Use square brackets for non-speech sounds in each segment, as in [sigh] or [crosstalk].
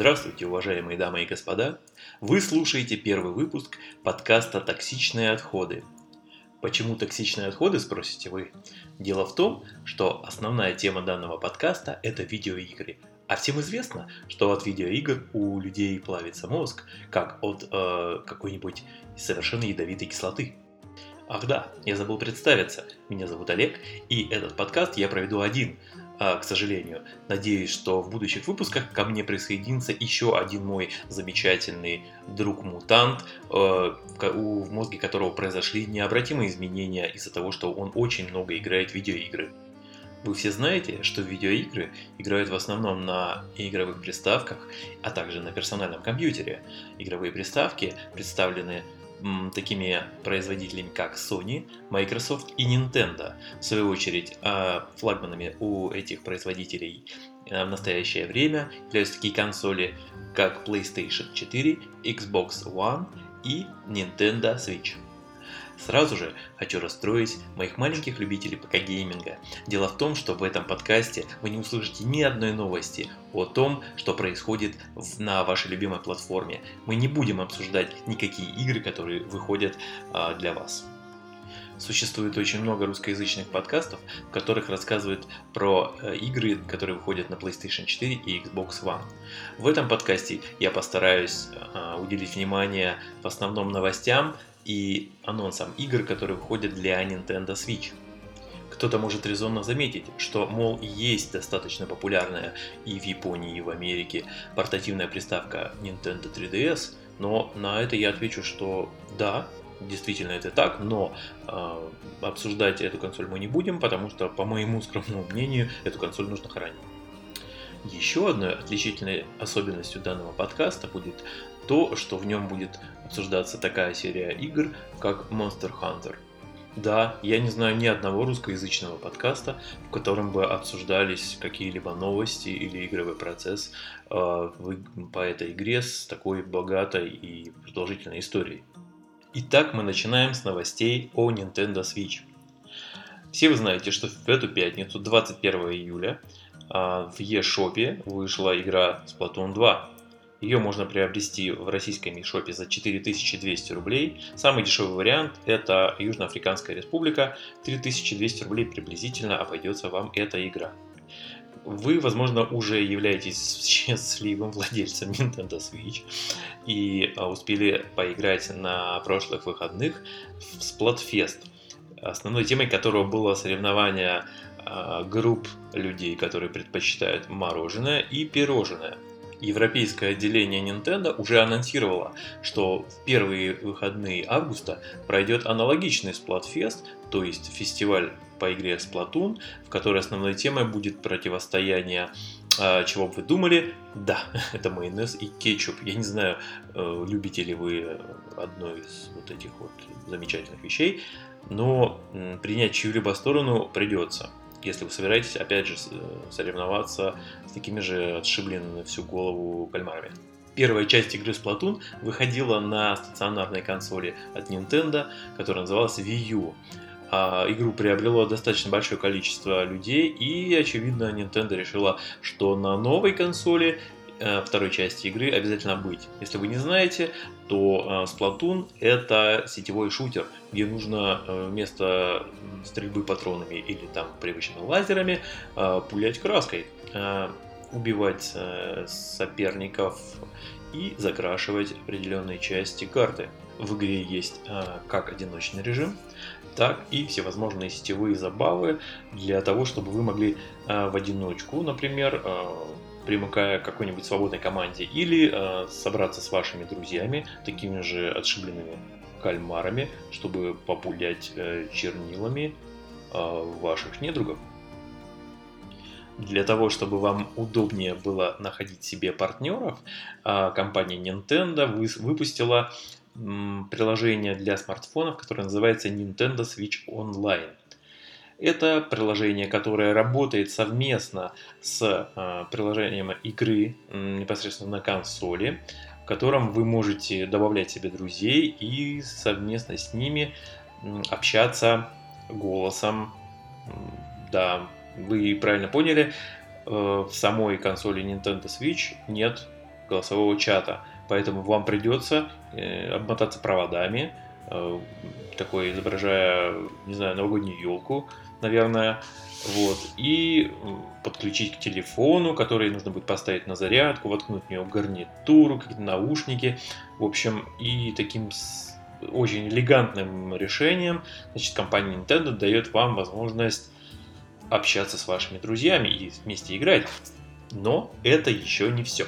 Здравствуйте, уважаемые дамы и господа! Вы слушаете первый выпуск подкаста «Токсичные отходы». Почему токсичные отходы, спросите вы? Дело в том, что основная тема данного подкаста – это видеоигры. А всем известно, что от видеоигр у людей плавится мозг, как от э, какой-нибудь совершенно ядовитой кислоты. Ах да, я забыл представиться. Меня зовут Олег, и этот подкаст я проведу один – к сожалению. Надеюсь, что в будущих выпусках ко мне присоединится еще один мой замечательный друг-мутант, э, в мозге которого произошли необратимые изменения из-за того, что он очень много играет в видеоигры. Вы все знаете, что видеоигры играют в основном на игровых приставках, а также на персональном компьютере. Игровые приставки представлены такими производителями, как Sony, Microsoft и Nintendo. В свою очередь, а, флагманами у этих производителей э, в настоящее время являются такие консоли, как PlayStation 4, Xbox One и Nintendo Switch. Сразу же хочу расстроить моих маленьких любителей ПК-гейминга. Дело в том, что в этом подкасте вы не услышите ни одной новости о том, что происходит на вашей любимой платформе. Мы не будем обсуждать никакие игры, которые выходят а, для вас. Существует очень много русскоязычных подкастов, в которых рассказывают про э, игры, которые выходят на PlayStation 4 и Xbox One. В этом подкасте я постараюсь э, уделить внимание в основном новостям, и анонсом игр, которые выходят для Nintendo Switch. Кто-то может резонно заметить, что, мол, есть достаточно популярная и в Японии, и в Америке портативная приставка Nintendo 3DS, но на это я отвечу, что да, действительно это так, но э, обсуждать эту консоль мы не будем, потому что, по моему скромному мнению, эту консоль нужно хранить. Еще одной отличительной особенностью данного подкаста будет то, что в нем будет обсуждаться такая серия игр, как Monster Hunter. Да, я не знаю ни одного русскоязычного подкаста, в котором бы обсуждались какие-либо новости или игровой процесс э, по этой игре с такой богатой и продолжительной историей. Итак, мы начинаем с новостей о Nintendo Switch. Все вы знаете, что в эту пятницу, 21 июля, а, в eShop вышла игра Splatoon 2. Ее можно приобрести в российском eShop за 4200 рублей. Самый дешевый вариант это Южноафриканская республика. 3200 рублей приблизительно обойдется вам эта игра. Вы, возможно, уже являетесь счастливым владельцем Nintendo Switch и а, успели поиграть на прошлых выходных в Splatfest, основной темой которого было соревнование а, групп людей, которые предпочитают мороженое и пирожное. Европейское отделение Nintendo уже анонсировало, что в первые выходные августа пройдет аналогичный Splatfest, то есть фестиваль по игре Splatoon, в которой основной темой будет противостояние а, чего бы вы думали? Да, [laughs] это майонез и кетчуп. Я не знаю, э, любите ли вы одно из вот этих вот замечательных вещей, но принять чью-либо сторону придется если вы собираетесь, опять же, э, соревноваться с такими же отшибленными всю голову кальмарами. Первая часть игры Splatoon выходила на стационарной консоли от Nintendo, которая называлась Wii U. А игру приобрело достаточно большое количество людей, и, очевидно, Nintendo решила, что на новой консоли второй части игры обязательно быть. Если вы не знаете, то э, Splatoon это сетевой шутер, где нужно э, вместо стрельбы патронами или там привычными лазерами пулять краской, убивать соперников и закрашивать определенные части карты. В игре есть как одиночный режим, так и всевозможные сетевые забавы для того, чтобы вы могли в одиночку, например, примыкая к какой-нибудь свободной команде, или э, собраться с вашими друзьями, такими же отшибленными кальмарами, чтобы популять э, чернилами э, ваших недругов. Для того, чтобы вам удобнее было находить себе партнеров, э, компания Nintendo выпустила приложение для смартфонов, которое называется Nintendo Switch Online. Это приложение, которое работает совместно с э, приложением игры непосредственно на консоли, в котором вы можете добавлять себе друзей и совместно с ними общаться голосом. Да, вы правильно поняли, э, в самой консоли Nintendo Switch нет голосового чата. Поэтому вам придется э, обмотаться проводами, такой изображая, не знаю, новогоднюю елку, наверное, вот, и подключить к телефону, который нужно будет поставить на зарядку, воткнуть в него гарнитуру, какие-то наушники, в общем, и таким очень элегантным решением, значит, компания Nintendo дает вам возможность общаться с вашими друзьями и вместе играть. Но это еще не все.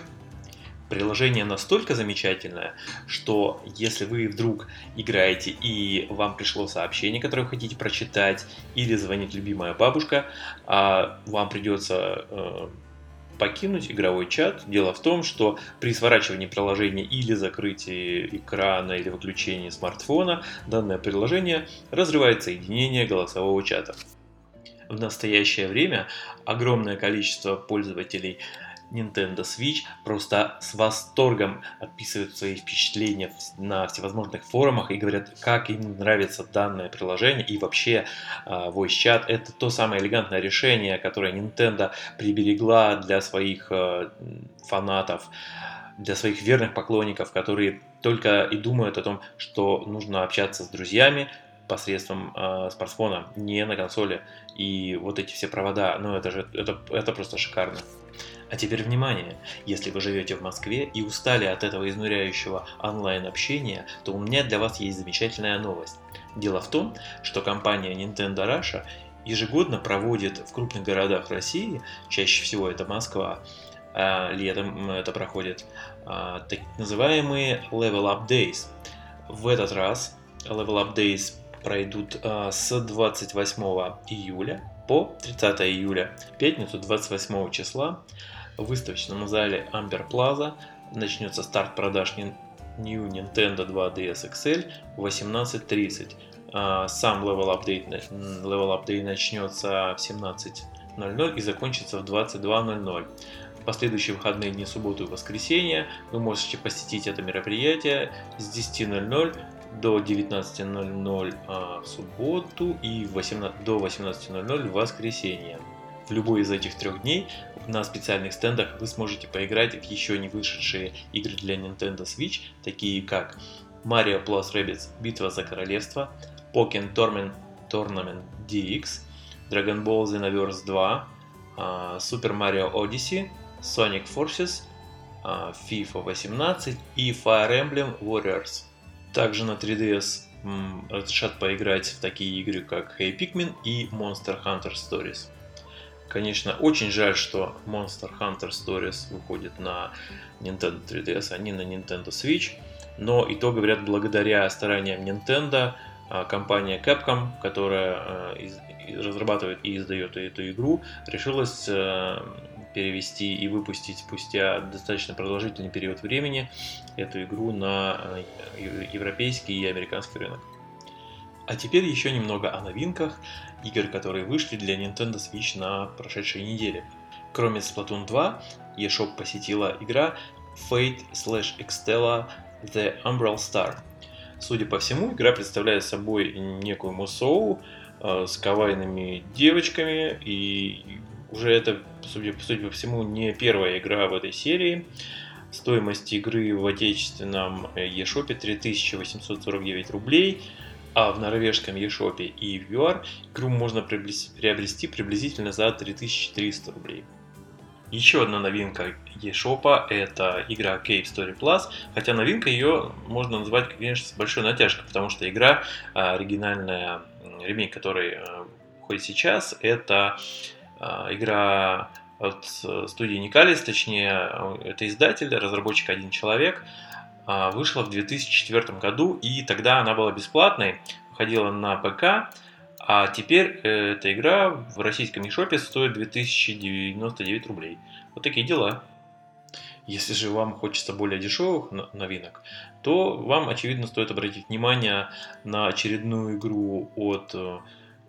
Приложение настолько замечательное, что если вы вдруг играете и вам пришло сообщение, которое вы хотите прочитать, или звонит любимая бабушка, а вам придется э, покинуть игровой чат. Дело в том, что при сворачивании приложения или закрытии экрана или выключении смартфона данное приложение разрывает соединение голосового чата. В настоящее время огромное количество пользователей Nintendo Switch просто с восторгом описывают свои впечатления на всевозможных форумах и говорят, как им нравится данное приложение и вообще а, Voice Chat это то самое элегантное решение, которое Nintendo приберегла для своих а, фанатов, для своих верных поклонников, которые только и думают о том, что нужно общаться с друзьями, посредством э, смартфона, не на консоли. И вот эти все провода, ну это же это, это просто шикарно. А теперь внимание! Если вы живете в Москве и устали от этого изнуряющего онлайн-общения, то у меня для вас есть замечательная новость. Дело в том, что компания Nintendo Russia ежегодно проводит в крупных городах России, чаще всего это Москва, а летом это проходит, а, так называемые Level Up Days. В этот раз Level Up Days пройдут а, с 28 июля по 30 июля, пятницу 28 числа в выставочном зале Amber Plaza начнется старт продаж New Nintendo 2DS XL в 18.30. А, сам Level Update, Level Update начнется в 17.00 и закончится в 22.00. В последующие выходные дни, субботу и воскресенье вы можете посетить это мероприятие с 10.00 до 19.00 а, в субботу и 18, до 18.00 в воскресенье. В любой из этих трех дней на специальных стендах вы сможете поиграть в еще не вышедшие игры для Nintendo Switch, такие как Mario Plus Rabbids Битва за Королевство, Pokémon Tournament, Tournament DX, Dragon Ball Xenoverse 2, uh, Super Mario Odyssey, Sonic Forces, uh, FIFA 18 и Fire Emblem Warriors. Также на 3DS разрешат поиграть в такие игры, как Hey Pikmin и Monster Hunter Stories. Конечно, очень жаль, что Monster Hunter Stories выходит на Nintendo 3DS, а не на Nintendo Switch. Но и то, говорят, благодаря стараниям Nintendo, а, компания Capcom, которая а, разрабатывает и издает эту игру, решилась а, перевести и выпустить спустя достаточно продолжительный период времени эту игру на европейский и американский рынок. А теперь еще немного о новинках игр, которые вышли для Nintendo Switch на прошедшей неделе. Кроме Splatoon 2, eShop посетила игра Fate slash Extella The Umbral Star. Судя по всему, игра представляет собой некую мусоу э, с кавайными девочками, и уже это, судя, судя по всему, не первая игра в этой серии. Стоимость игры в отечественном eShop 3849 рублей – а в норвежском eShop и в UR игру можно приобрести приблизительно за 3300 рублей. Еще одна новинка eShop это игра Cave Story Plus, хотя новинка ее можно назвать, конечно, с большой натяжкой, потому что игра а, оригинальная, ремейк, который а, выходит сейчас, это а, игра от студии Никалис, точнее, это издатель, разработчик один человек, вышла в 2004 году, и тогда она была бесплатной, выходила на ПК, а теперь э, эта игра в российском eShop стоит 2099 рублей. Вот такие дела. Если же вам хочется более дешевых новинок, то вам, очевидно, стоит обратить внимание на очередную игру от э,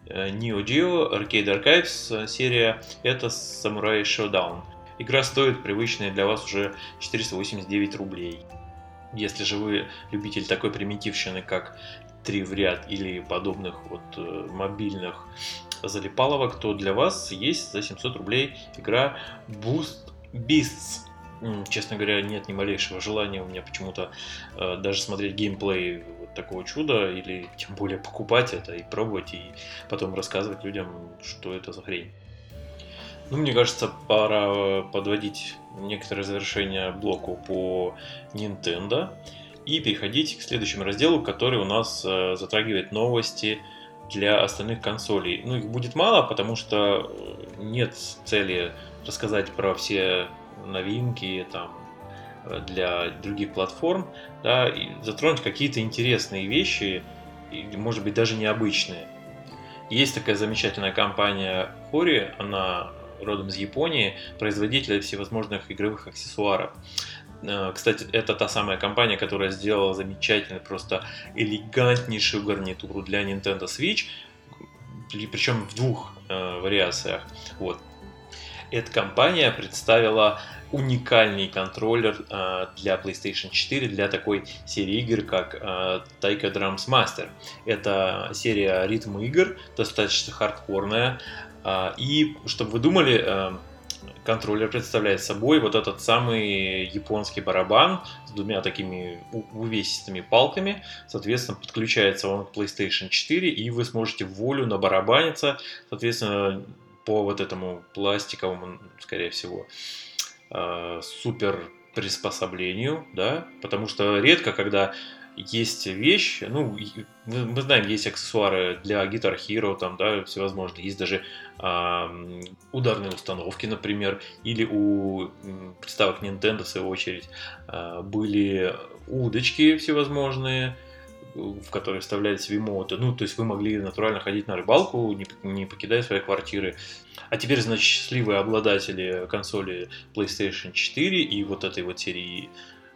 Neo Geo Arcade Archives серия. Это Samurai Showdown. Игра стоит привычные для вас уже 489 рублей. Если же вы любитель такой примитивщины, как три в ряд или подобных вот э, мобильных залипаловок, то для вас есть за 700 рублей игра Boost Beasts. Честно говоря, нет ни малейшего желания у меня почему-то э, даже смотреть геймплей вот такого чуда, или тем более покупать это и пробовать, и потом рассказывать людям, что это за хрень. Ну, мне кажется, пора подводить некоторые завершения блоку по Nintendo и переходить к следующему разделу, который у нас э, затрагивает новости для остальных консолей. Ну, их будет мало, потому что э, нет цели рассказать про все новинки там э, для других платформ, да, и затронуть какие-то интересные вещи, и, может быть, даже необычные. Есть такая замечательная компания Hori, она родом из Японии, производитель всевозможных игровых аксессуаров. Э, кстати, это та самая компания, которая сделала замечательную, просто элегантнейшую гарнитуру для Nintendo Switch, причем в двух э, вариациях. Вот. Эта компания представила уникальный контроллер э, для PlayStation 4 для такой серии игр, как э, Taika Drums Master. Это серия ритм игр, достаточно хардкорная. Э, и, чтобы вы думали, э, контроллер представляет собой вот этот самый японский барабан с двумя такими увесистыми палками. Соответственно, подключается он к PlayStation 4, и вы сможете волю набарабаниться, соответственно, по вот этому пластиковому, скорее всего, э, супер приспособлению, да, потому что редко, когда есть вещь, ну, мы, знаем, есть аксессуары для Guitar Hero, там, да, всевозможные, есть даже э, ударные установки, например, или у приставок Nintendo, в свою очередь, э, были удочки всевозможные, в которые вставлялись вимоты. Ну, то есть вы могли натурально ходить на рыбалку, не, не покидая своей квартиры. А теперь, значит, счастливые обладатели консоли PlayStation 4 и вот этой вот серии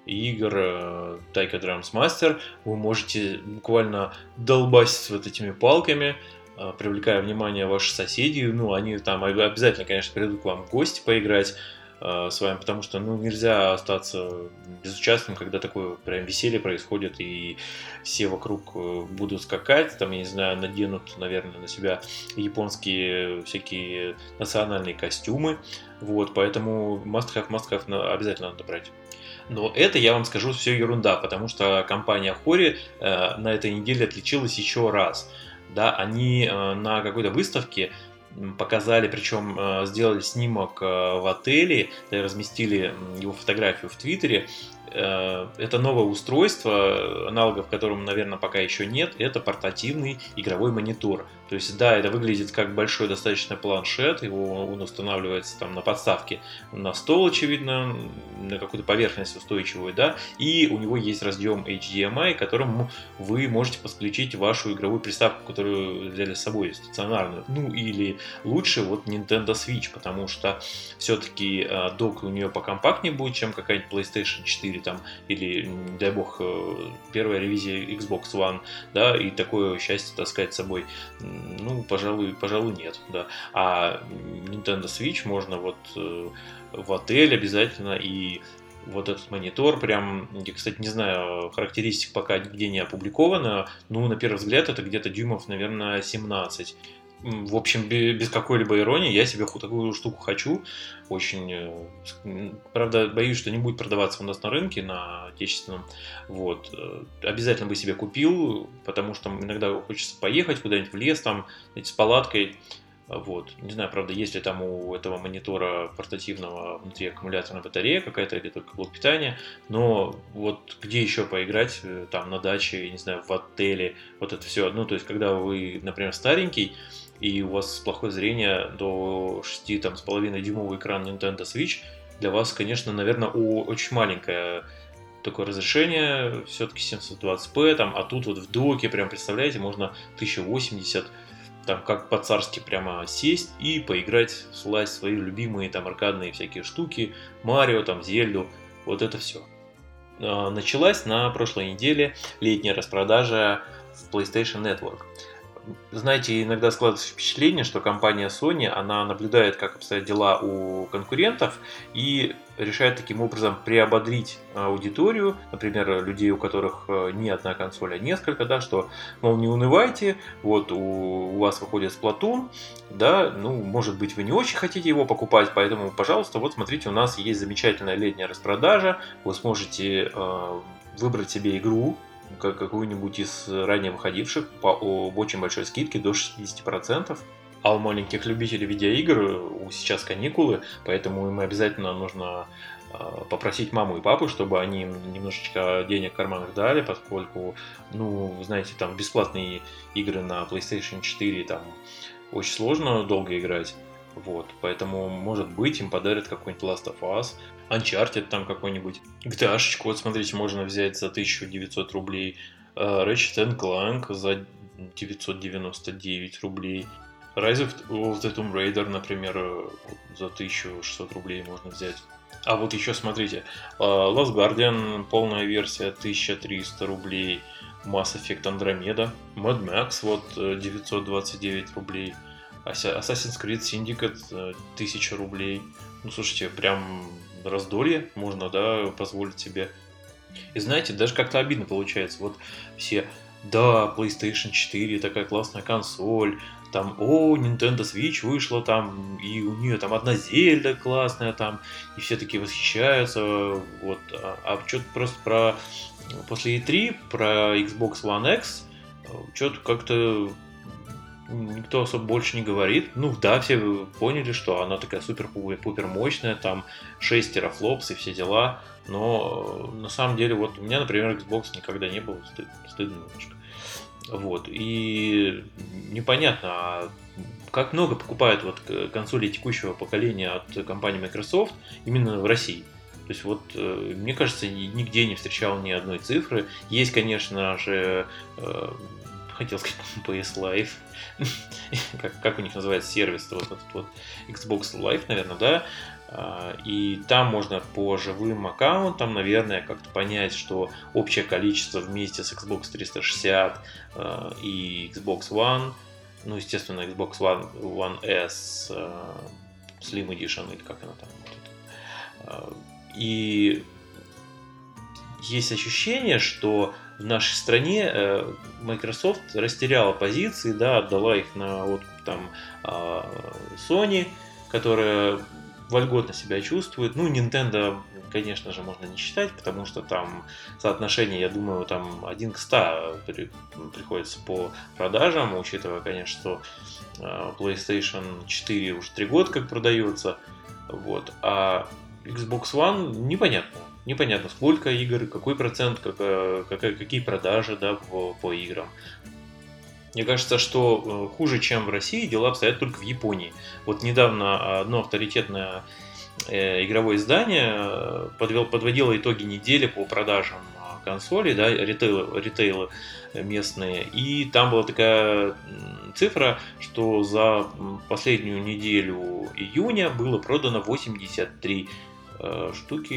игр э, Taika Drums Master вы можете буквально долбасить вот этими палками, э, привлекая внимание ваших соседей. Ну, они там обязательно, конечно, придут к вам в гости поиграть э, с вами, потому что ну, нельзя остаться безучастным, когда такое прям веселье происходит, и все вокруг будут скакать, там, я не знаю, наденут, наверное, на себя японские всякие национальные костюмы, вот, поэтому must-have, must-have обязательно надо брать. Но это, я вам скажу, все ерунда, потому что компания Хори э, на этой неделе отличилась еще раз. Да, они э, на какой-то выставке показали, причем э, сделали снимок в отеле, разместили его фотографию в Твиттере, это новое устройство, аналогов которому, наверное, пока еще нет, это портативный игровой монитор. То есть, да, это выглядит как большой достаточно планшет, его он устанавливается там на подставке на стол, очевидно, на какую-то поверхность устойчивую, да, и у него есть разъем HDMI, к которому вы можете подключить вашу игровую приставку, которую взяли с собой, стационарную. Ну, или лучше вот Nintendo Switch, потому что все-таки э, док у нее покомпактнее будет, чем какая-нибудь PlayStation 4 там, или, дай бог, э, первая ревизия Xbox One, да, и такое счастье таскать с собой, ну, пожалуй, пожалуй, нет, да. А Nintendo Switch можно вот э, в отель обязательно и вот этот монитор, прям, я, кстати, не знаю, характеристик пока нигде не опубликовано, ну, на первый взгляд, это где-то дюймов, наверное, 17 в общем, без какой-либо иронии, я себе такую штуку хочу. Очень, э, правда, боюсь, что не будет продаваться у нас на рынке, на отечественном. Вот. Э, обязательно бы себе купил, потому что иногда хочется поехать куда-нибудь в лес, там, с палаткой. Вот. Не знаю, правда, есть ли там у этого монитора портативного внутри аккумуляторная батарея какая-то или только блок питания, но вот где еще поиграть, э, там на даче, не знаю, в отеле, вот это все. Ну, то есть, когда вы, например, старенький, и у вас плохое зрение до 6,5 дюймовый экран Nintendo Switch, для вас, конечно, наверное, очень маленькое такое разрешение, все-таки 720p, там, а тут вот в доке, прям представляете, можно 1080, там как по-царски прямо сесть и поиграть, слазь свои любимые там аркадные всякие штуки, Марио, там, Зельду, вот это все. Началась на прошлой неделе летняя распродажа в PlayStation Network. Знаете, иногда складывается впечатление, что компания Sony, она наблюдает, как обстоят дела у конкурентов и решает таким образом приободрить аудиторию, например, людей, у которых э, не одна консоль, а несколько, да, что, мол, не унывайте, вот у, у вас выходит Splatoon, да, ну, может быть, вы не очень хотите его покупать, поэтому, пожалуйста, вот смотрите, у нас есть замечательная летняя распродажа, вы сможете э, выбрать себе игру, какую-нибудь из ранее выходивших по очень большой скидке до 60%. А у маленьких любителей видеоигр у сейчас каникулы, поэтому им обязательно нужно а, попросить маму и папу, чтобы они им немножечко денег в карманах дали, поскольку, ну, знаете, там бесплатные игры на PlayStation 4 там очень сложно долго играть. Вот, поэтому, может быть, им подарят какой-нибудь Last of Us, Uncharted там какой-нибудь. GTA, вот смотрите, можно взять за 1900 рублей. Э, Ratchet Clank за 999 рублей. Rise of the Tomb Raider, например, э, за 1600 рублей можно взять. А вот еще смотрите, э, Last Guardian, полная версия, 1300 рублей. Mass Effect Andromeda, Mad Max, вот 929 рублей. Assassin's Creed Syndicate 1000 рублей. Ну, слушайте, прям раздолье можно, да, позволить себе. И знаете, даже как-то обидно получается. Вот все, да, PlayStation 4, такая классная консоль, там, о, Nintendo Switch вышла там, и у нее там одна Зельда классная там, и все такие восхищаются, вот, а, а что-то просто про, после E3, про Xbox One X, что-то как-то никто особо больше не говорит. Ну да, все поняли, что она такая супер-пупер мощная, там 6 терафлопс и все дела. Но на самом деле, вот у меня, например, Xbox никогда не было, стыд, стыдно немножко. Вот, и непонятно, а как много покупают вот консоли текущего поколения от компании Microsoft именно в России. То есть вот, э, мне кажется, нигде не встречал ни одной цифры. Есть, конечно же, э, хотел сказать [laughs] PS Live, [laughs] как, как у них называется сервис, вот этот вот Xbox Live, наверное, да, а, и там можно по живым аккаунтам, наверное, как-то понять, что общее количество вместе с Xbox 360 а, и Xbox One, ну, естественно, Xbox One, One S, а, Slim Edition, или как она там. И есть ощущение, что в нашей стране э, Microsoft растеряла позиции, да, отдала их на откуп там а, Sony, которая вольготно себя чувствует. Ну, Nintendo, конечно же, можно не считать, потому что там соотношение, я думаю, там 1 к 100 при, приходится по продажам, учитывая, конечно, что а, PlayStation 4 уже 3 года как продается, вот, а Xbox One непонятно непонятно сколько игр, какой процент, какая, какая, какие продажи да, по, по играм. Мне кажется, что э, хуже, чем в России, дела обстоят только в Японии. Вот недавно одно авторитетное э, игровое издание э, подвел, подводило итоги недели по продажам консолей, да, ритейлы, ритейлы местные. И там была такая цифра, что за последнюю неделю июня было продано 83 Э, штуки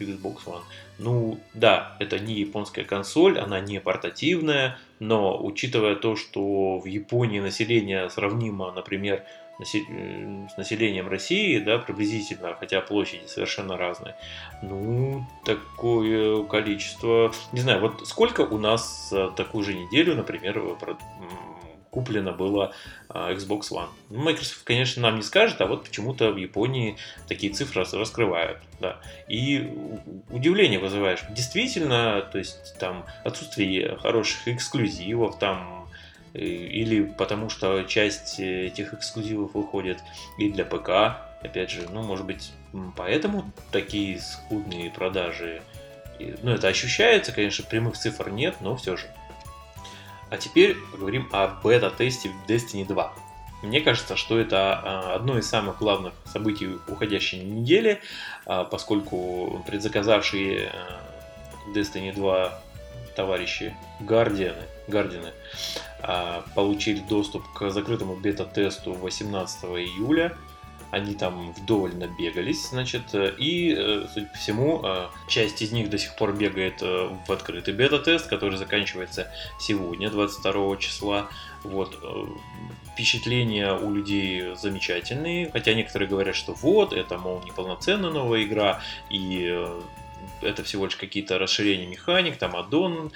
Xbox One. Ну да, это не японская консоль, она не портативная, но учитывая то, что в Японии население сравнимо, например, э, с населением России, да, приблизительно, хотя площади совершенно разные. Ну, такое количество... Не знаю, вот сколько у нас такую же неделю, например, куплено было а, Xbox One. Ну, Microsoft, конечно, нам не скажет, а вот почему-то в Японии такие цифры раскрывают. Да. И удивление вызываешь. Действительно, то есть там отсутствие хороших эксклюзивов, там э, или потому что часть этих эксклюзивов выходит и для ПК, опять же, ну, может быть, поэтому такие скудные продажи. Ну, это ощущается, конечно, прямых цифр нет, но все же. А теперь поговорим о бета-тесте Destiny 2. Мне кажется, что это а, одно из самых главных событий уходящей недели, а, поскольку предзаказавшие а, Destiny 2 товарищи Гардианы, Гардины получили доступ к закрытому бета-тесту 18 июля они там вдоволь набегались, значит, и, э, судя по всему, э, часть из них до сих пор бегает э, в открытый бета-тест, который заканчивается сегодня, 22 числа. Вот, впечатления у людей замечательные, хотя некоторые говорят, что вот, это, мол, неполноценная новая игра, и это всего лишь какие-то расширения механик, там аддон,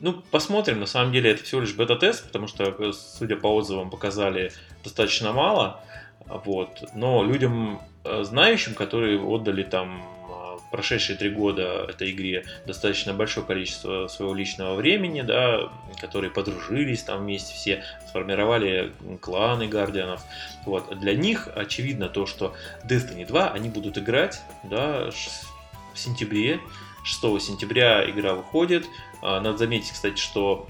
ну, посмотрим. На самом деле это всего лишь бета-тест, потому что, судя по отзывам, показали достаточно мало. Вот. Но людям, э, знающим, которые отдали там э, прошедшие три года этой игре достаточно большое количество своего личного времени, да, которые подружились там вместе все, сформировали кланы гардианов. Вот. Для них очевидно то, что Destiny 2 они будут играть да, в сентябре, 6 сентября игра выходит. А, надо заметить, кстати, что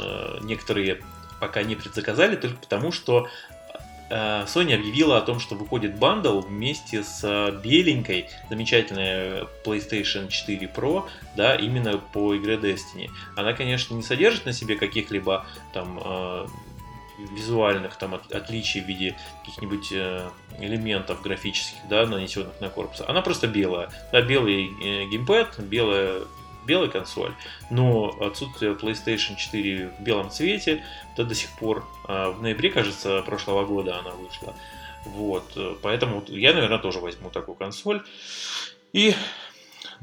э, некоторые пока не предзаказали только потому, что Sony объявила о том, что выходит бандл вместе с беленькой, замечательной PlayStation 4 Pro, да, именно по игре Destiny. Она, конечно, не содержит на себе каких-либо там э, визуальных там от, отличий в виде каких-нибудь э, элементов графических, да, нанесенных на корпус. Она просто белая. Да, белый э, геймпад, белая белая консоль, но отсутствие PlayStation 4 в белом цвете, да до сих пор, э, в ноябре, кажется, прошлого года она вышла. Вот, э, поэтому я, наверное, тоже возьму такую консоль. И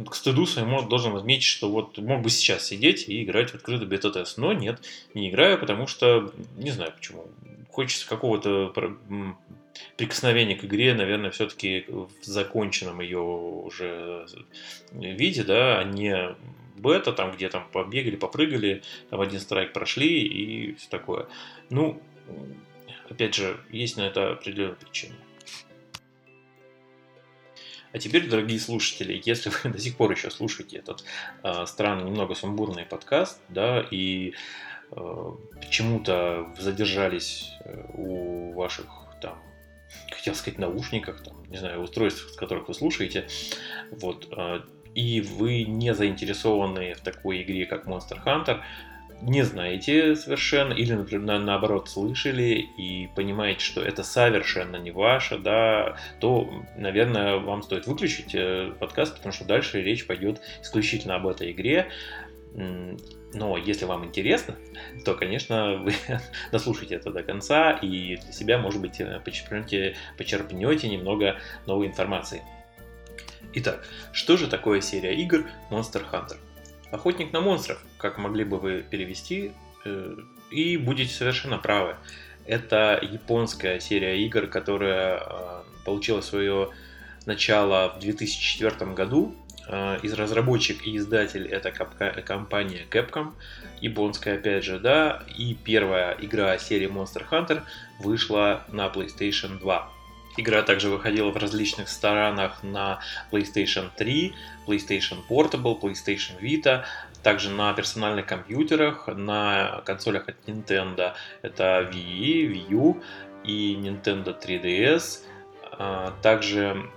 к стыду своему должен отметить, что вот мог бы сейчас сидеть и играть в открытый бета-тест, но нет, не играю, потому что не знаю почему. Хочется какого-то прикосновения к игре, наверное, все-таки в законченном ее уже виде, да, а не бета, там, где там побегали, попрыгали, там один страйк прошли и все такое. Ну, опять же, есть на это определенная причина. А теперь, дорогие слушатели, если вы [laughs] до сих пор еще слушаете этот э, странный, немного сумбурный подкаст, да, и э, почему-то задержались э, у ваших там хотел сказать, наушниках, там, не знаю, устройствах, с которых вы слушаете, вот, и вы не заинтересованы в такой игре, как Monster Hunter, не знаете совершенно, или, например, наоборот, слышали и понимаете, что это совершенно не ваше, да, то, наверное, вам стоит выключить э, подкаст, потому что дальше речь пойдет исключительно об этой игре. Но если вам интересно, [laughs] то, конечно, вы [laughs] дослушайте это до конца и для себя, может быть, э, почерпнете, почерпнете немного новой информации. Итак, что же такое серия игр Monster Hunter? Охотник на монстров, как могли бы вы перевести, э, и будете совершенно правы. Это японская серия игр, которая э, получила свое начало в 2004 году. Э, из разработчик и издатель это компания Capcom, японская опять же, да, и первая игра серии Monster Hunter вышла на PlayStation 2. Игра также выходила в различных сторонах на PlayStation 3, PlayStation Portable, PlayStation Vita, также на персональных компьютерах, на консолях от Nintendo. Это Wii, Wii U и Nintendo 3DS. А, также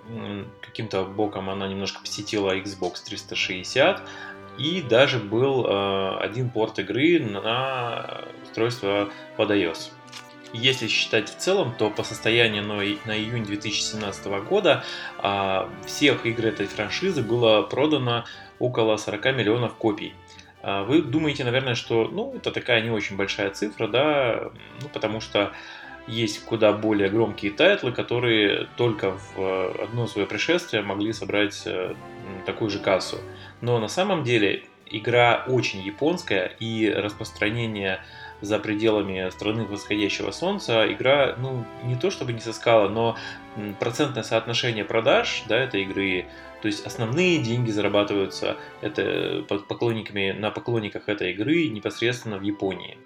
каким-то боком она немножко посетила Xbox 360. И даже был а, один порт игры на устройство под iOS. Если считать в целом, то по состоянию на, на июнь 2017 года а, всех игр этой франшизы было продано около 40 миллионов копий. Вы думаете, наверное, что ну, это такая не очень большая цифра, да, ну, потому что есть куда более громкие тайтлы, которые только в одно свое пришествие могли собрать э, такую же кассу. Но на самом деле игра очень японская и распространение за пределами страны восходящего солнца, игра, ну, не то чтобы не сыскала, но процентное соотношение продаж, да, этой игры, то есть основные деньги зарабатываются это поклонниками, на поклонниках этой игры непосредственно в Японии.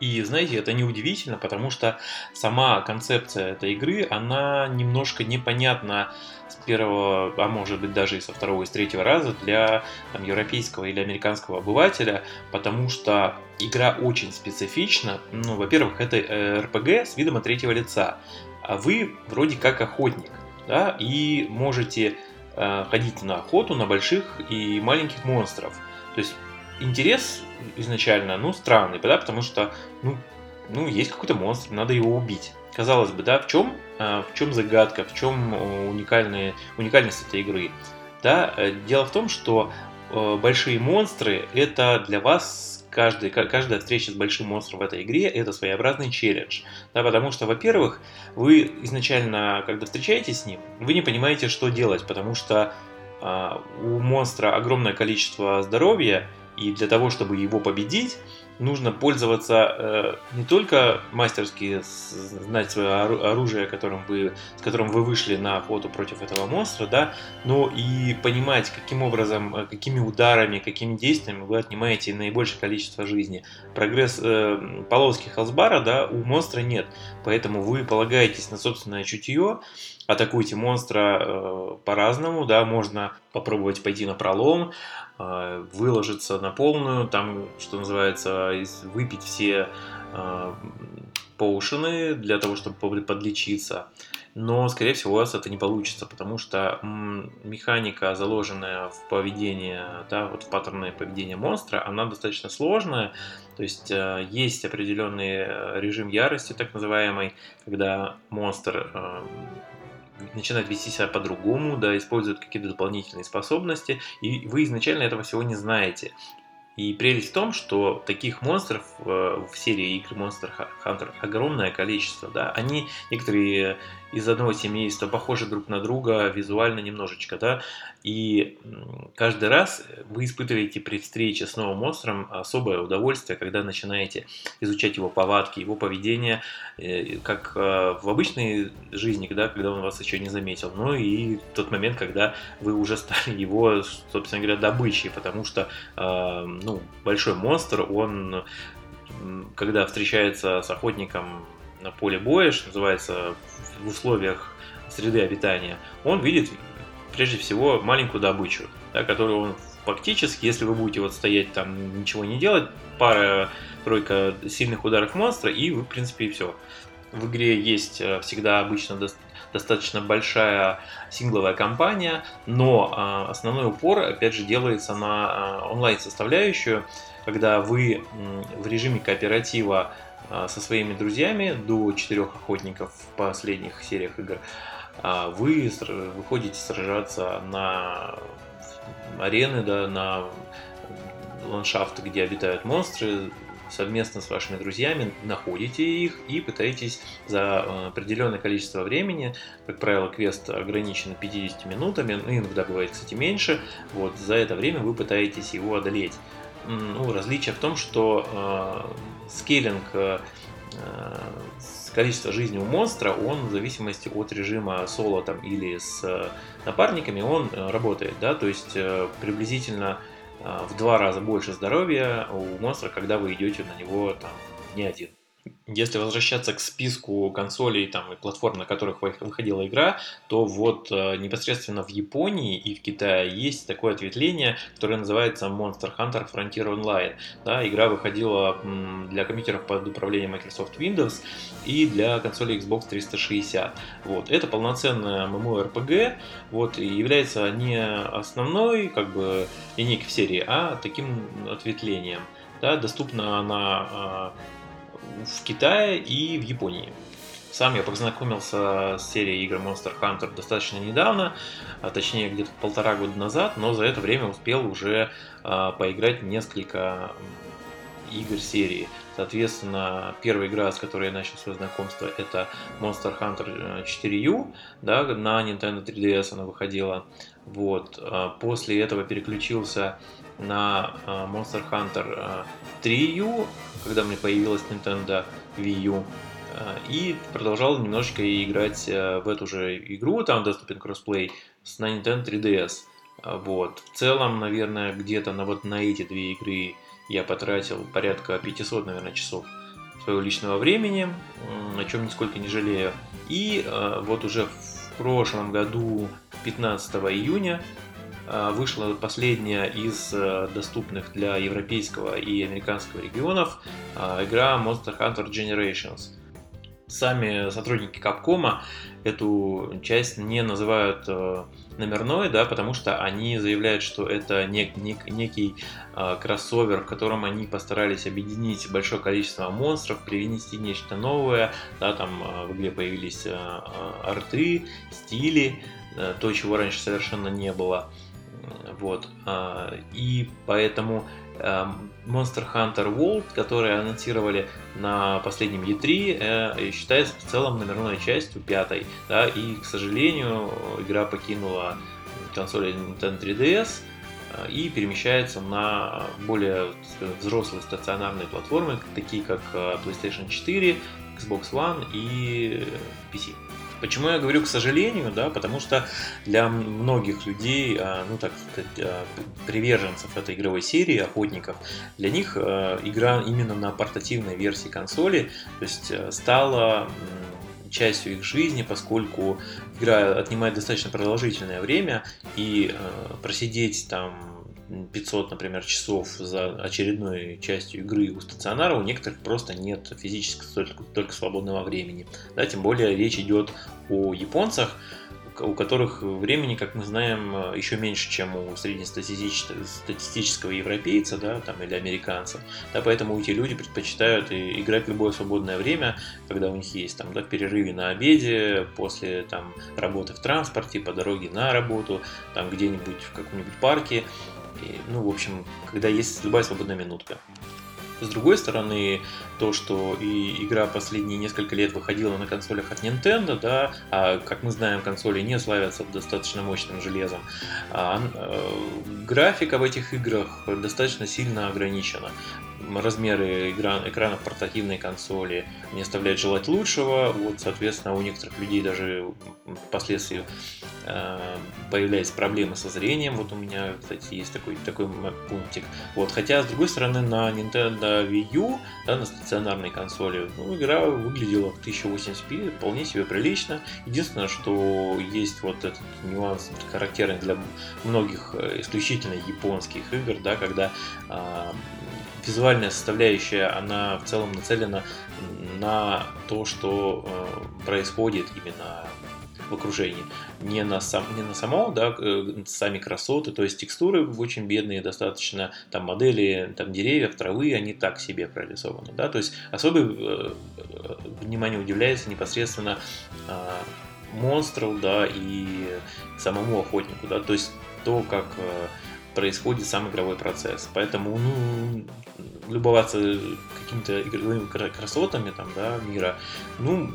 И знаете, это неудивительно, потому что сама концепция этой игры, она немножко непонятна с первого, а может быть даже и со второго и с третьего раза для там, европейского или американского обывателя, потому что игра очень специфична. Ну, во-первых, это э, с видом от третьего лица, а вы вроде как охотник, да, и можете э, ходить на охоту на больших и маленьких монстров. То есть интерес изначально, ну, странный, да, потому что, ну, ну, есть какой-то монстр, надо его убить. Казалось бы, да, в чем, а, в чем загадка, в чем уникальная, уникальность этой игры? Да, э, дело в том, что э, большие монстры это для вас каждый, каждая встреча с большим монстром в этой игре это своеобразный челлендж. Да, потому что, во-первых, вы изначально, когда встречаетесь с ним, вы не понимаете, что делать, потому что а, у монстра огромное количество здоровья, и для того, чтобы его победить, нужно пользоваться э, не только мастерски знать свое оружие, которым вы, с которым вы вышли на охоту против этого монстра, да, но и понимать, каким образом, э, какими ударами, какими действиями вы отнимаете наибольшее количество жизни. Прогресс э, полоски Халсбара, да, у монстра нет, поэтому вы полагаетесь на собственное чутье, атакуйте монстра э, по-разному, да, можно попробовать пойти на пролом, э, выложиться на полную, там, что называется, выпить все э, поушены для того, чтобы подлечиться. Но, скорее всего, у вас это не получится, потому что механика, заложенная в поведение, да, вот в паттерны поведения монстра, она достаточно сложная. То есть э, есть определенный э, режим ярости, так называемый, когда монстр э, начинает вести себя по-другому, да, использует какие-то дополнительные способности, и вы изначально этого всего не знаете. И прелесть в том, что таких монстров в серии игр Monster Hunter огромное количество, да, они некоторые из одного семейства похожи друг на друга визуально немножечко, да, и каждый раз вы испытываете при встрече с новым монстром особое удовольствие, когда начинаете изучать его повадки, его поведение, э, как э, в обычной жизни, да, когда он вас еще не заметил, но и тот момент, когда вы уже стали [laughs] его, собственно говоря, добычей, потому что, э, ну, большой монстр, он когда встречается с охотником на поле боя, что называется, в условиях среды обитания, он видит прежде всего маленькую добычу, да, которую он фактически, если вы будете вот стоять там, ничего не делать, пара-тройка сильных ударов монстра, и вы, в принципе, и все. В игре есть э, всегда обычно достаточно большая сингловая кампания, но а, основной упор, опять же, делается на а, онлайн-составляющую, когда вы в режиме кооператива со своими друзьями до четырех охотников в последних сериях игр, а, вы выходите сражаться на арены, да, на ландшафты, где обитают монстры, совместно с вашими друзьями находите их и пытаетесь за а, определенное количество времени, как правило, квест ограничен 50 минутами, ну, иногда бывает, кстати, меньше, вот, за это время вы пытаетесь его одолеть. Ну, различие в том, что скейлинг э, количества жизни у монстра, он в зависимости от режима соло там, или с э, напарниками, он э, работает, да, то есть э, приблизительно э, в два раза больше здоровья у монстра, когда вы идете на него там не один. Если возвращаться к списку консолей там, и платформ, на которых выходила игра, то вот э, непосредственно в Японии и в Китае есть такое ответвление, которое называется Monster Hunter Frontier Online. Да, игра выходила для компьютеров под управлением Microsoft Windows и для консоли Xbox 360. Вот. Это полноценная MMORPG, вот, и является не основной как бы, линейкой в серии, а таким ответвлением. Да, доступна она а, в Китае и в Японии. Сам я познакомился с серией игр Monster Hunter достаточно недавно, а точнее где-то полтора года назад, но за это время успел уже э, поиграть несколько игр серии. Соответственно, первая игра, с которой я начал свое знакомство, это Monster Hunter 4U, да, на Nintendo 3DS она выходила. Вот. А после этого переключился на Monster Hunter 3U, когда мне появилась Nintendo Wii U. Э, и продолжал немножечко играть э, в эту же игру, там доступен кроссплей, на Nintendo 3DS. Э, вот. В целом, наверное, где-то на вот на эти две игры я потратил порядка 500, наверное, часов своего личного времени, о чем нисколько не жалею. И вот уже в прошлом году, 15 июня, Э, вышла последняя из э, доступных для европейского и американского регионов э, игра Monster Hunter Generations. Сами сотрудники Capcom эту часть не называют номерной, да, потому что они заявляют, что это нек, нек, некий э, кроссовер, в котором они постарались объединить большое количество монстров, привнести нечто новое, да, там э, в игре появились э, арты, стили, э, то, чего раньше совершенно не было. Вот. А, и поэтому эм, Monster Hunter World, которые анонсировали на последнем E3, считается в целом номерной частью пятой. Да, и, к сожалению, игра покинула консоли Nintendo 3DS и перемещается на более сказать, взрослые стационарные платформы, такие как PlayStation 4, Xbox One и PC. Почему я говорю к сожалению, да, потому что для многих людей, а, ну так сказать, а, приверженцев этой игровой серии, охотников, для них а, игра именно на портативной версии консоли, то есть стала частью их жизни, поскольку игра отнимает достаточно продолжительное время, и просидеть там 500, например, часов за очередной частью игры у стационара, у некоторых просто нет физически только, только свободного времени. Да, тем более речь идет о японцах, у которых времени, как мы знаем, еще меньше, чем у среднестатистического европейца да, там, или американца. Да, поэтому эти люди предпочитают играть в любое свободное время, когда у них есть там, да, в перерыве на обеде, после там, работы в транспорте, по дороге на работу, там где-нибудь в каком-нибудь парке. И, ну, в общем, когда есть любая свободная минутка. С другой стороны, то, что и игра последние несколько лет выходила на консолях от Nintendo, да, а как мы знаем, консоли не славятся достаточно мощным железом, а, э, графика в этих играх достаточно сильно ограничена размеры экран, экранов портативной консоли не оставляют желать лучшего. Вот, соответственно, у некоторых людей даже впоследствии э, появляются проблемы со зрением. Вот у меня, кстати, есть такой, такой пунктик. Вот, хотя, с другой стороны, на Nintendo Wii U, да, на стационарной консоли, ну, игра выглядела в 1080p вполне себе прилично. Единственное, что есть вот этот нюанс, характерный для многих э, исключительно японских игр, да, когда э, визуальная составляющая, она в целом нацелена на то, что э, происходит именно в окружении. Не на, сам, не на само, да, э, сами красоты, то есть текстуры очень бедные достаточно, там модели там деревьев, травы, они так себе прорисованы, да, то есть особое э, внимание удивляется непосредственно монстру, да, и самому охотнику, да, то есть то, как происходит сам игровой процесс. Поэтому, ну, любоваться какими-то игровыми красотами там, да, мира, ну,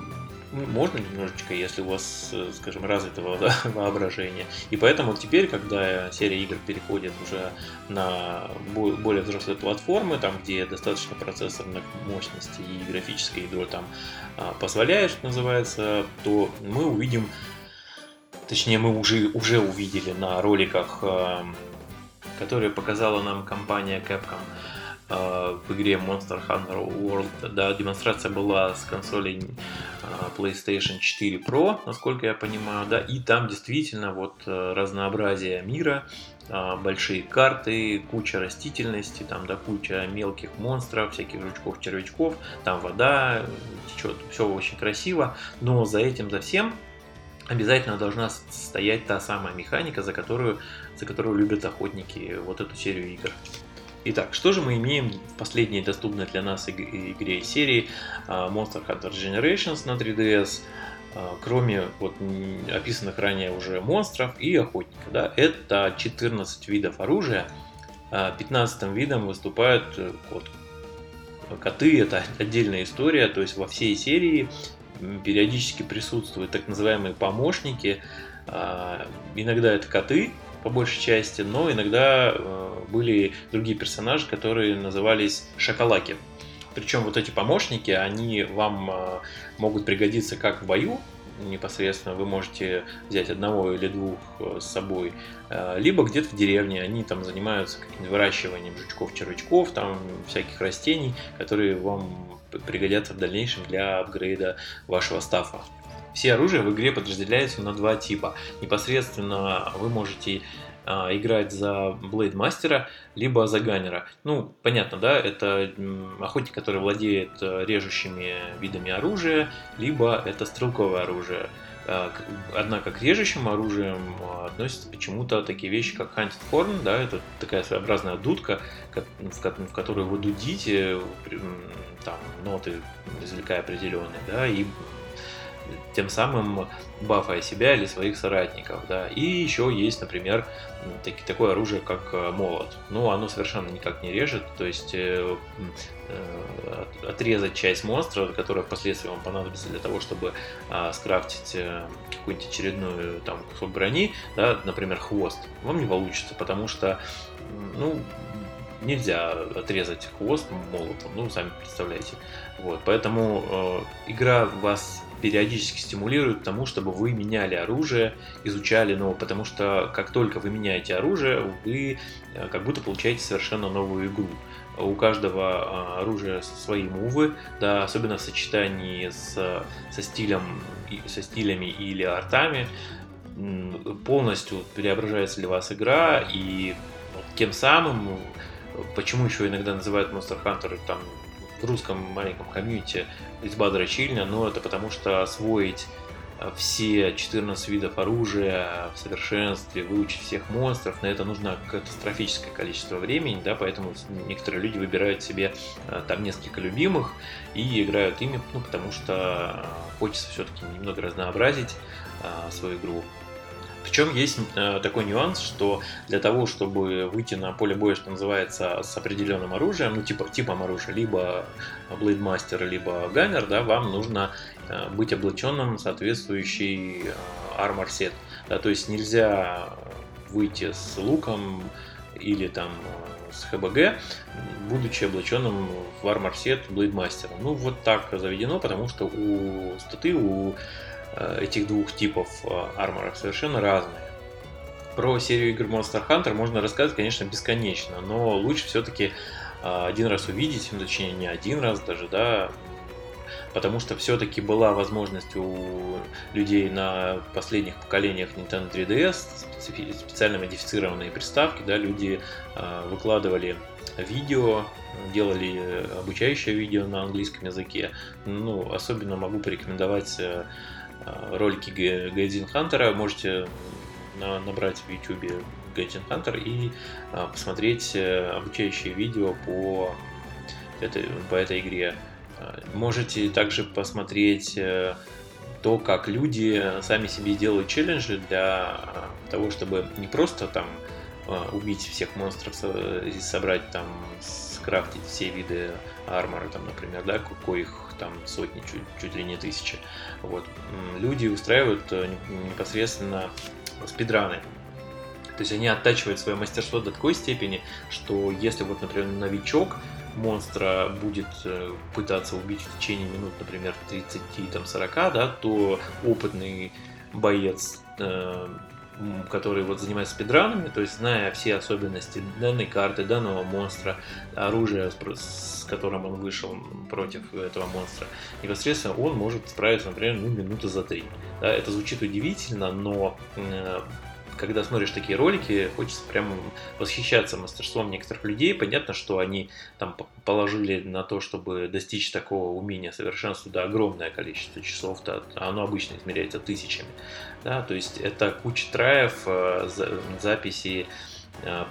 можно немножечко, если у вас, скажем, развитого да, [laughs] воображения. И поэтому теперь, когда серия игр переходит уже на более взрослые платформы, там, где достаточно процессорных мощностей и графическое ядро там а, позволяет, что называется, то мы увидим, точнее, мы уже, уже увидели на роликах а, которые показала нам компания Capcom э, в игре Monster Hunter World. Да, демонстрация была с консолей э, PlayStation 4 Pro, насколько я понимаю, да, и там действительно вот э, разнообразие мира, большие карты, куча растительности, там, да, куча мелких монстров, всяких жучков, червячков, там вода течет, все очень красиво, но за этим, за всем обязательно должна стоять та самая механика, за которую, за которую любят охотники вот эту серию игр. Итак, что же мы имеем в последней доступной для нас игре серии а, Monster Hunter Generations на 3DS, а, кроме вот описанных ранее уже монстров и охотника. Да? Это 14 видов оружия, 15 а, видом выступают э, кот. Коты это отдельная история, то есть во всей серии периодически присутствуют так называемые помощники. Иногда это коты, по большей части, но иногда э, были другие персонажи, которые назывались шоколаки. Причем вот эти помощники, они вам э, могут пригодиться как в бою, непосредственно вы можете взять одного или двух э, с собой, либо где-то в деревне они там занимаются выращиванием жучков, червячков, там всяких растений, которые вам пригодятся в дальнейшем для апгрейда вашего стафа. Все оружия в игре подразделяются на два типа. Непосредственно вы можете а, играть за Блейд Мастера, либо за Ганнера. Ну, понятно, да, это охотник, который владеет э, режущими видами оружия, либо это стрелковое оружие. Однако к режущим оружием а, относятся почему-то такие вещи, как Hunted Horn, да, это такая своеобразная дудка, в которую вы дудите там, ноты, извлекая определенные, да, и тем самым бафая себя или своих соратников, да. И еще есть, например, таки, такое оружие, как э, молот. Ну, оно совершенно никак не режет, то есть э, э, отрезать часть монстра, которая впоследствии вам понадобится для того, чтобы э, скрафтить э, какую-нибудь очередную там кусок брони, да, например, хвост, вам не получится, потому что, ну, нельзя отрезать хвост молотом, ну, сами представляете. Вот, поэтому э, игра вас периодически стимулирует к тому, чтобы вы меняли оружие, изучали новое, потому что как только вы меняете оружие, вы э, как будто получаете совершенно новую игру. У каждого э, оружия свои мувы, да, особенно в сочетании с, со, стилем, со стилями или артами, полностью преображается для вас игра, и тем самым Почему еще иногда называют Monster Hunter там русском маленьком комьюнити из Бадра Чильня, но это потому что освоить э, все 14 видов оружия в совершенстве, выучить всех монстров, на это нужно катастрофическое количество времени, да, поэтому некоторые люди выбирают себе э, там несколько любимых и играют ими, ну, потому что э, хочется все-таки немного разнообразить свою игру. Причем есть э, такой нюанс, что для того, чтобы выйти на поле боя, что называется, с определенным оружием, ну, типа, типом оружия, либо Блейдмастер, либо Ганнер, да, вам нужно э, быть облаченным соответствующий э, армор сет. Да, то есть нельзя выйти с луком или там с ХБГ, будучи облаченным в армор сет Блейдмастера. Ну, вот так заведено, потому что у статы, у Э, этих двух типов э, арморов совершенно разные. Про серию игр Monster Hunter можно рассказать, конечно, бесконечно, но лучше все-таки э, один раз увидеть, ну, точнее не один раз даже, да, потому что все-таки была возможность у людей на последних поколениях Nintendo 3DS специально модифицированные приставки, да, люди выкладывали видео, делали обучающее видео на английском языке. Ну, особенно могу порекомендовать Э, ролики Гайдин Хантера можете набрать в YouTube Гайдин Хантер и э, посмотреть э, обучающие видео по этой, по этой игре. Можете также посмотреть то, как люди сами себе делают челленджи для того, чтобы не просто там убить всех монстров собрать там, скрафтить все виды армора, там, например, да, коих там сотни, чуть, чуть ли не тысячи. Вот. Люди устраивают э, непосредственно спидраны. То есть они оттачивают свое мастерство до такой степени, что если вот, например, новичок монстра будет э, пытаться убить в течение минут, например, 30-40, да, то опытный боец э, который вот занимается спидранами, то есть зная все особенности данной карты, данного монстра, оружия, с которым он вышел против этого монстра, непосредственно он может справиться, например, ну, минуты за три. Да, это звучит удивительно, но э, когда смотришь такие ролики, хочется прям восхищаться мастерством некоторых людей. Понятно, что они там положили на то, чтобы достичь такого умения совершенства, да, огромное количество часов, да, оно обычно измеряется тысячами. Да, то есть это куча траев, э, записи,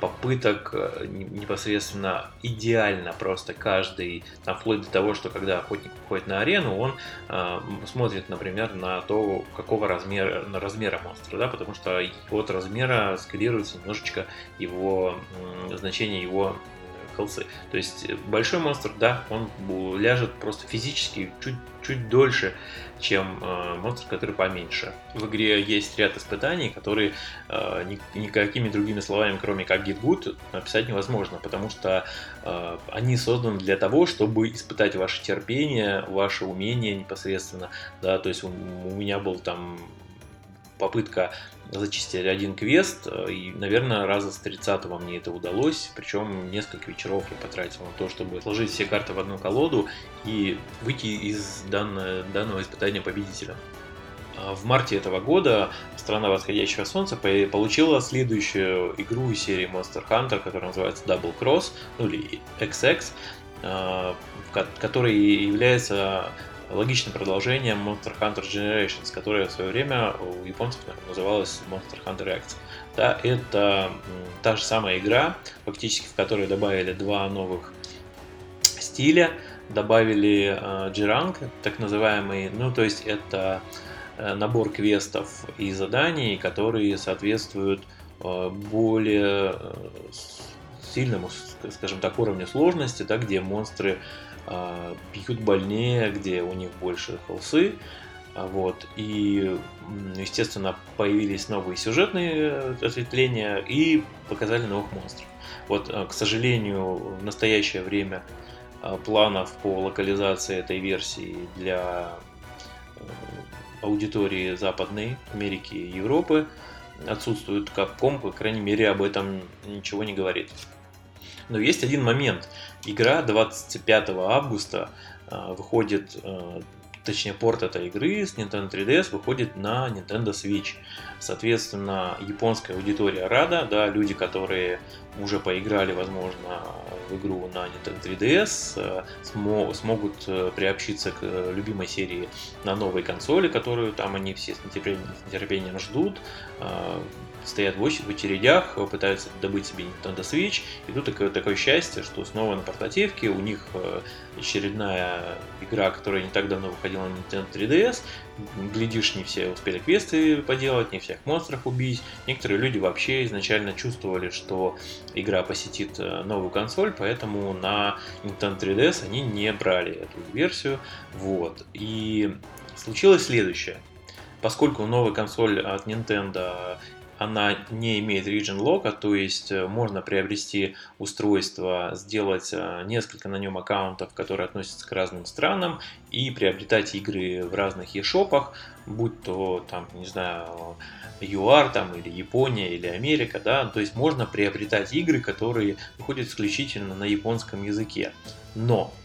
попыток э, непосредственно идеально просто каждый, там, вплоть до того, что когда охотник выходит на арену, он э, смотрит, например, на то, какого размера, на размера монстра, да, потому что от размера скалируется немножечко его э, значение его хелсы. То есть большой монстр, да, он ляжет просто физически чуть, чуть дольше, чем э, монстр, который поменьше. В игре есть ряд испытаний, которые э, ни, никакими другими словами, кроме как Get Good, написать невозможно, потому что э, они созданы для того, чтобы испытать ваше терпение, ваше умение непосредственно. Да, то есть у, у меня был там попытка зачистили один квест, э, и, наверное, раза с 30 мне это удалось, причем несколько вечеров я потратил на то, чтобы сложить все карты в одну колоду и выйти из данного, данного испытания победителем. А в марте этого года страна восходящего солнца получила следующую игру из серии Monster Hunter, которая называется Double Cross, ну или XX, э, которая является логичным продолжением Monster Hunter Generations, которая в свое время у японцев называлась Monster Hunter X. Да, это та же самая игра, фактически в которой добавили два новых стиля, добавили э, G-Rank, так называемый, ну то есть это набор квестов и заданий, которые соответствуют более сильному, скажем так, уровню сложности, да, где монстры бьют больнее, где у них больше холсы, вот. И, естественно, появились новые сюжетные ответвления и показали новых монстров. Вот, к сожалению, в настоящее время планов по локализации этой версии для э, аудитории Западной Америки и Европы отсутствует Capcom, по крайней мере, об этом ничего не говорит. Но есть один момент. Игра 25 августа э, выходит, точнее порт этой игры с Nintendo 3DS выходит на Nintendo Switch. Соответственно, японская аудитория рада, да, люди, которые уже поиграли, возможно, в игру на Nintendo 3DS, э, смо смогут э, приобщиться к э, любимой серии на новой консоли, которую там они все с нетерпением ждут стоят в очередях, пытаются добыть себе Nintendo Switch, и тут такое, такое счастье, что снова на портативке, у них э, очередная игра, которая не так давно выходила на Nintendo 3DS, глядишь, не все успели квесты поделать, не всех монстров убить, некоторые люди вообще изначально чувствовали, что игра посетит э, новую консоль, поэтому на Nintendo 3DS они не брали эту версию, вот, и случилось следующее, поскольку новая консоль от Nintendo она не имеет region лока, то есть э, можно приобрести устройство, сделать э, несколько на нем аккаунтов, которые относятся к разным странам, и приобретать игры в разных eShop, будь то там, не знаю, ЮАР там, или Япония, или Америка, да, то есть можно приобретать игры, которые выходят исключительно на японском языке. Но а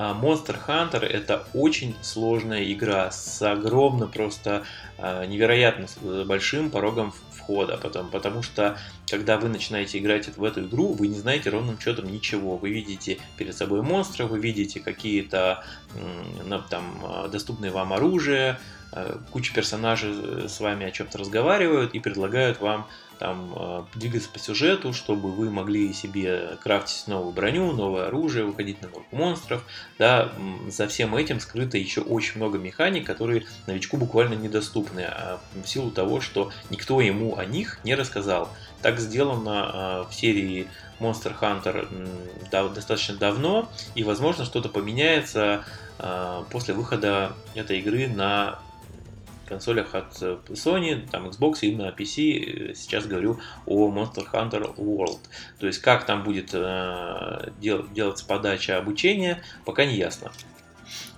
Monster Hunter это очень сложная игра с огромно просто а, невероятно большим порогом входа, потом, потому что когда вы начинаете играть в эту игру, вы не знаете ровным счетом ничего. Вы видите перед собой монстры, вы видите какие-то там а, доступные вам оружия, куча персонажей с вами о чем-то разговаривают и предлагают вам там э, двигаться по сюжету, чтобы вы могли себе крафтить новую броню, новое оружие, выходить на новых монстров. Да, за всем этим скрыто еще очень много механик, которые новичку буквально недоступны, а в силу того, что никто ему о них не рассказал. Так сделано э, в серии Monster Hunter достаточно давно, и возможно что-то поменяется э, после выхода этой игры на консолях от э, Sony, там Xbox и на PC. Э, сейчас говорю о Monster Hunter World. То есть как там будет э, дел, делаться подача обучения, пока не ясно.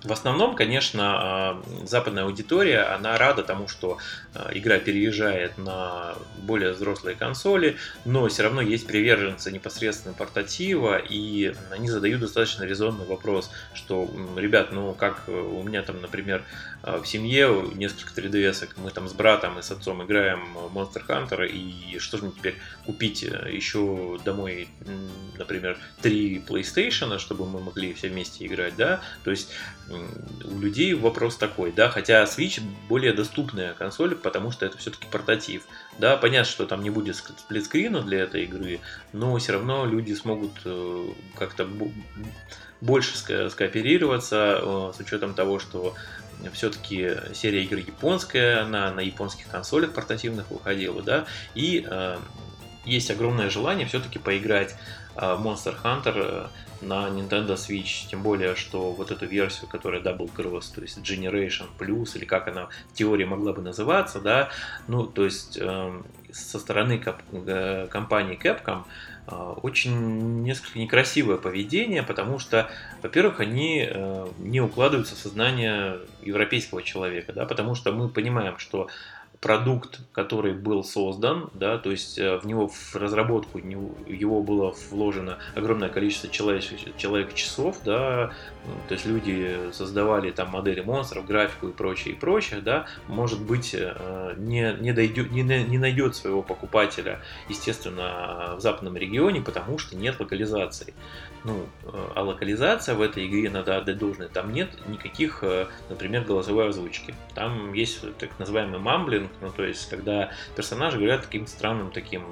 В основном, конечно, а, западная аудитория, она рада тому, что а, игра переезжает на более взрослые консоли, но все равно есть приверженцы непосредственно портатива, и они задают достаточно резонный вопрос, что, ребят, ну как у меня там, например, а, в семье несколько 3DS, мы там с братом и с отцом играем Monster Hunter, и что же мне теперь купить э, еще домой, например, три PlayStation, чтобы мы могли все вместе играть, да, то есть у людей вопрос такой, да, хотя Switch более доступная консоль, потому что это все-таки портатив. Да, понятно, что там не будет сплитскрина для этой игры, но все равно люди смогут э, как-то больше скооперироваться э, с учетом того, что все-таки серия игр японская, она на японских консолях портативных выходила, да, и э, есть огромное желание все-таки поиграть Monster Hunter на Nintendo Switch, тем более, что вот эту версию, которая Double Cross, то есть Generation Plus, или как она в теории могла бы называться, да, ну, то есть э, со стороны коп- компании Capcom э, очень несколько некрасивое поведение, потому что, во-первых, они э, не укладываются в сознание европейского человека, да, потому что мы понимаем, что продукт, который был создан, да, то есть э, в него в разработку его было вложено огромное количество человек, человек часов, да, то есть люди создавали там модели монстров, графику и прочее, и прочее, да, может быть, э, не, не, дойдет, не, не найдет своего покупателя, естественно, в западном регионе, потому что нет локализации. Ну, э, а локализация в этой игре, надо отдать должное, там нет никаких, например, голосовой озвучки. Там есть так называемый мамблинг, ну, то есть, когда персонажи говорят таким странным таким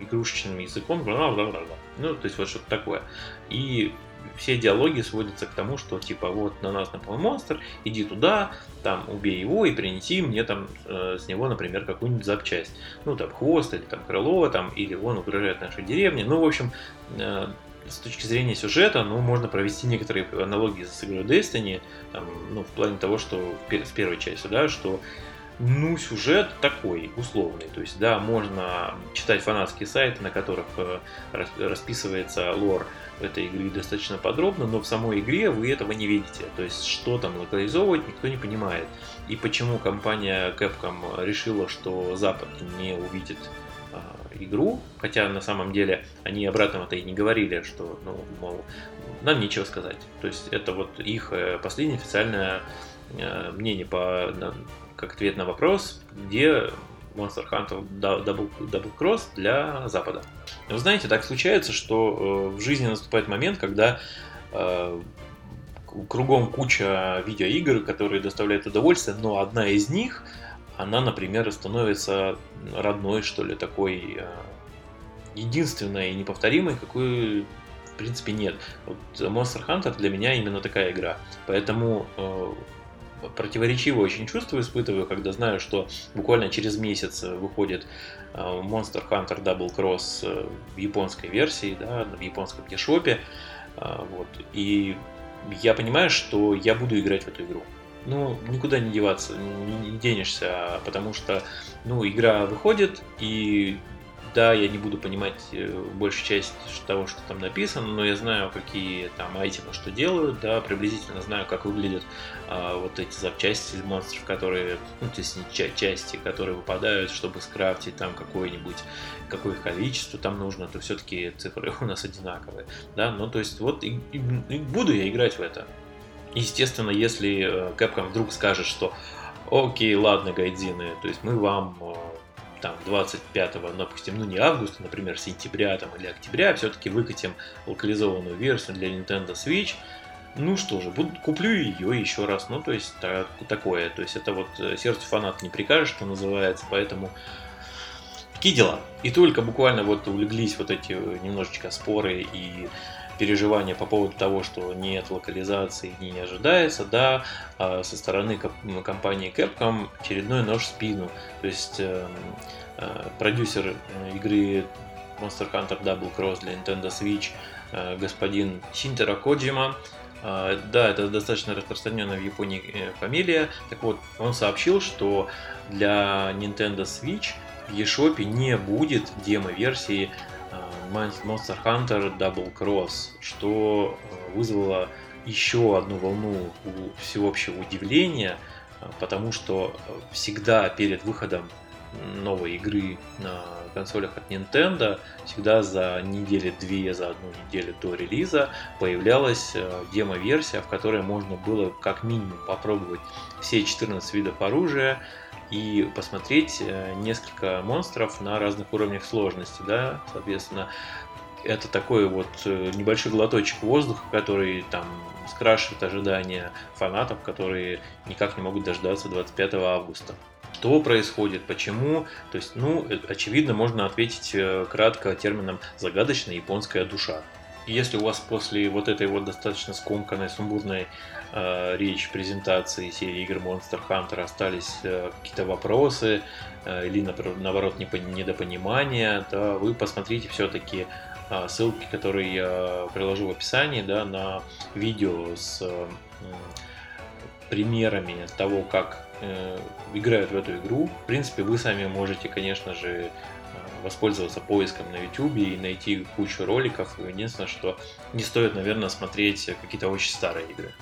игрушечным языком, бла-бла-бла-бла. Ну, то есть, вот что-то такое. И все диалоги сводятся к тому, что типа вот на нас напал монстр, иди туда, там убей его и принеси мне там э, с него, например, какую-нибудь запчасть. Ну там хвост или там крыло, там, или он угрожает нашей деревне. Ну, в общем, э, с точки зрения сюжета, ну, можно провести некоторые аналогии с игрой Destiny, там, ну, в плане того, что с первой частью, да, что ну, сюжет такой, условный. То есть, да, можно читать фанатские сайты, на которых э, расписывается лор этой игры достаточно подробно, но в самой игре вы этого не видите. То есть, что там локализовывать, никто не понимает. И почему компания Capcom решила, что Запад не увидит игру, хотя на самом деле они обратно-то и не говорили, что, ну, мол, нам нечего сказать. То есть, это вот их э, последнее официальное мнение по как ответ на вопрос, где Monster Hunter Double, Double Cross для Запада. Вы знаете, так случается, что э, в жизни наступает момент, когда э, кругом куча видеоигр, которые доставляют удовольствие, но одна из них, она, например, становится родной, что ли, такой э, единственной и неповторимой, какой в принципе нет. Вот Monster Hunter для меня именно такая игра. Поэтому противоречивое очень чувство испытываю, когда знаю, что буквально через месяц выходит э, Monster Hunter Double Cross э, в японской версии, да, в японском дешопе. Э, вот, и я понимаю, что я буду играть в эту игру. Ну, никуда не деваться, не денешься, потому что, ну, игра выходит, и да, я не буду понимать э, большую часть того, что там написано, но я знаю, какие там айтемы что делают, да, приблизительно знаю, как выглядят а, вот эти запчасти монстров, которые, ну, то есть части, которые выпадают, чтобы скрафтить там какое-нибудь, какое количество там нужно, то все-таки цифры [laughs] у нас одинаковые, да, ну, то есть вот и, и, и буду я играть в это. Естественно, если э, Capcom вдруг скажет, что окей, ладно, гайдзины, то есть мы вам э, там 25, допустим, ну не августа, например, сентября там, или октября, а все-таки выкатим локализованную версию для Nintendo Switch, ну что же, буду, куплю ее еще раз. Ну, то есть, так, такое. То есть, это вот э, сердце фанат не прикажет, что называется. Поэтому такие дела. И только буквально вот улеглись вот эти немножечко споры и переживания по поводу того, что нет локализации и не ожидается, да, а со стороны компании Capcom очередной нож в спину. То есть э, э, продюсер э, игры Monster Hunter Double Cross для Nintendo Switch господин Синтера Коджима да, это достаточно распространенная в Японии фамилия. Так вот, он сообщил, что для Nintendo Switch в eShop не будет демо-версии Monster Hunter Double Cross, что э, вызвало еще одну волну всеобщего удивления, э, потому что э, всегда перед выходом новой игры на консолях от Nintendo, всегда за недели две, за одну неделю до релиза появлялась демо-версия, в которой можно было как минимум попробовать все 14 видов оружия, и посмотреть э, несколько монстров на разных уровнях сложности, да, соответственно, это такой вот э, небольшой глоточек воздуха, который там скрашивает ожидания фанатов, которые никак не могут дождаться 25 августа. Что происходит, почему? То есть, ну, э, очевидно, можно ответить кратко термином «загадочная японская душа». Если у вас после вот этой вот достаточно скомканной, сумбурной э, речь презентации серии игр Monster Hunter остались э, какие-то вопросы э, или, наоборот, недопонимания, то вы посмотрите все-таки э, ссылки, которые я приложу в описании, да, на видео с э, примерами того, как э, играют в эту игру. В принципе, вы сами можете, конечно же, воспользоваться поиском на YouTube и найти кучу роликов. Единственное, что не стоит, наверное, смотреть какие-то очень старые игры.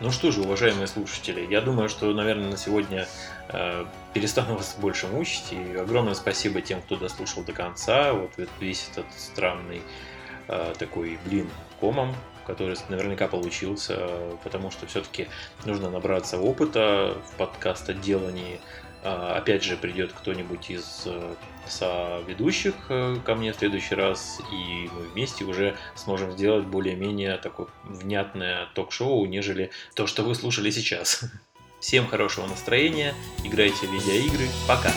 Ну что же, уважаемые слушатели, я думаю, что, наверное, на сегодня э, перестану вас больше мучить. И огромное спасибо тем, кто дослушал до конца. Вот весь этот странный э, такой блин комом, который наверняка получился, потому что все-таки нужно набраться опыта в подкаст-отделании, а, опять же, придет кто-нибудь из э, со ведущих э, ко мне в следующий раз, и мы вместе уже сможем сделать более-менее такое внятное ток-шоу, нежели то, что вы слушали сейчас. [laughs] Всем хорошего настроения, играйте в видеоигры, пока!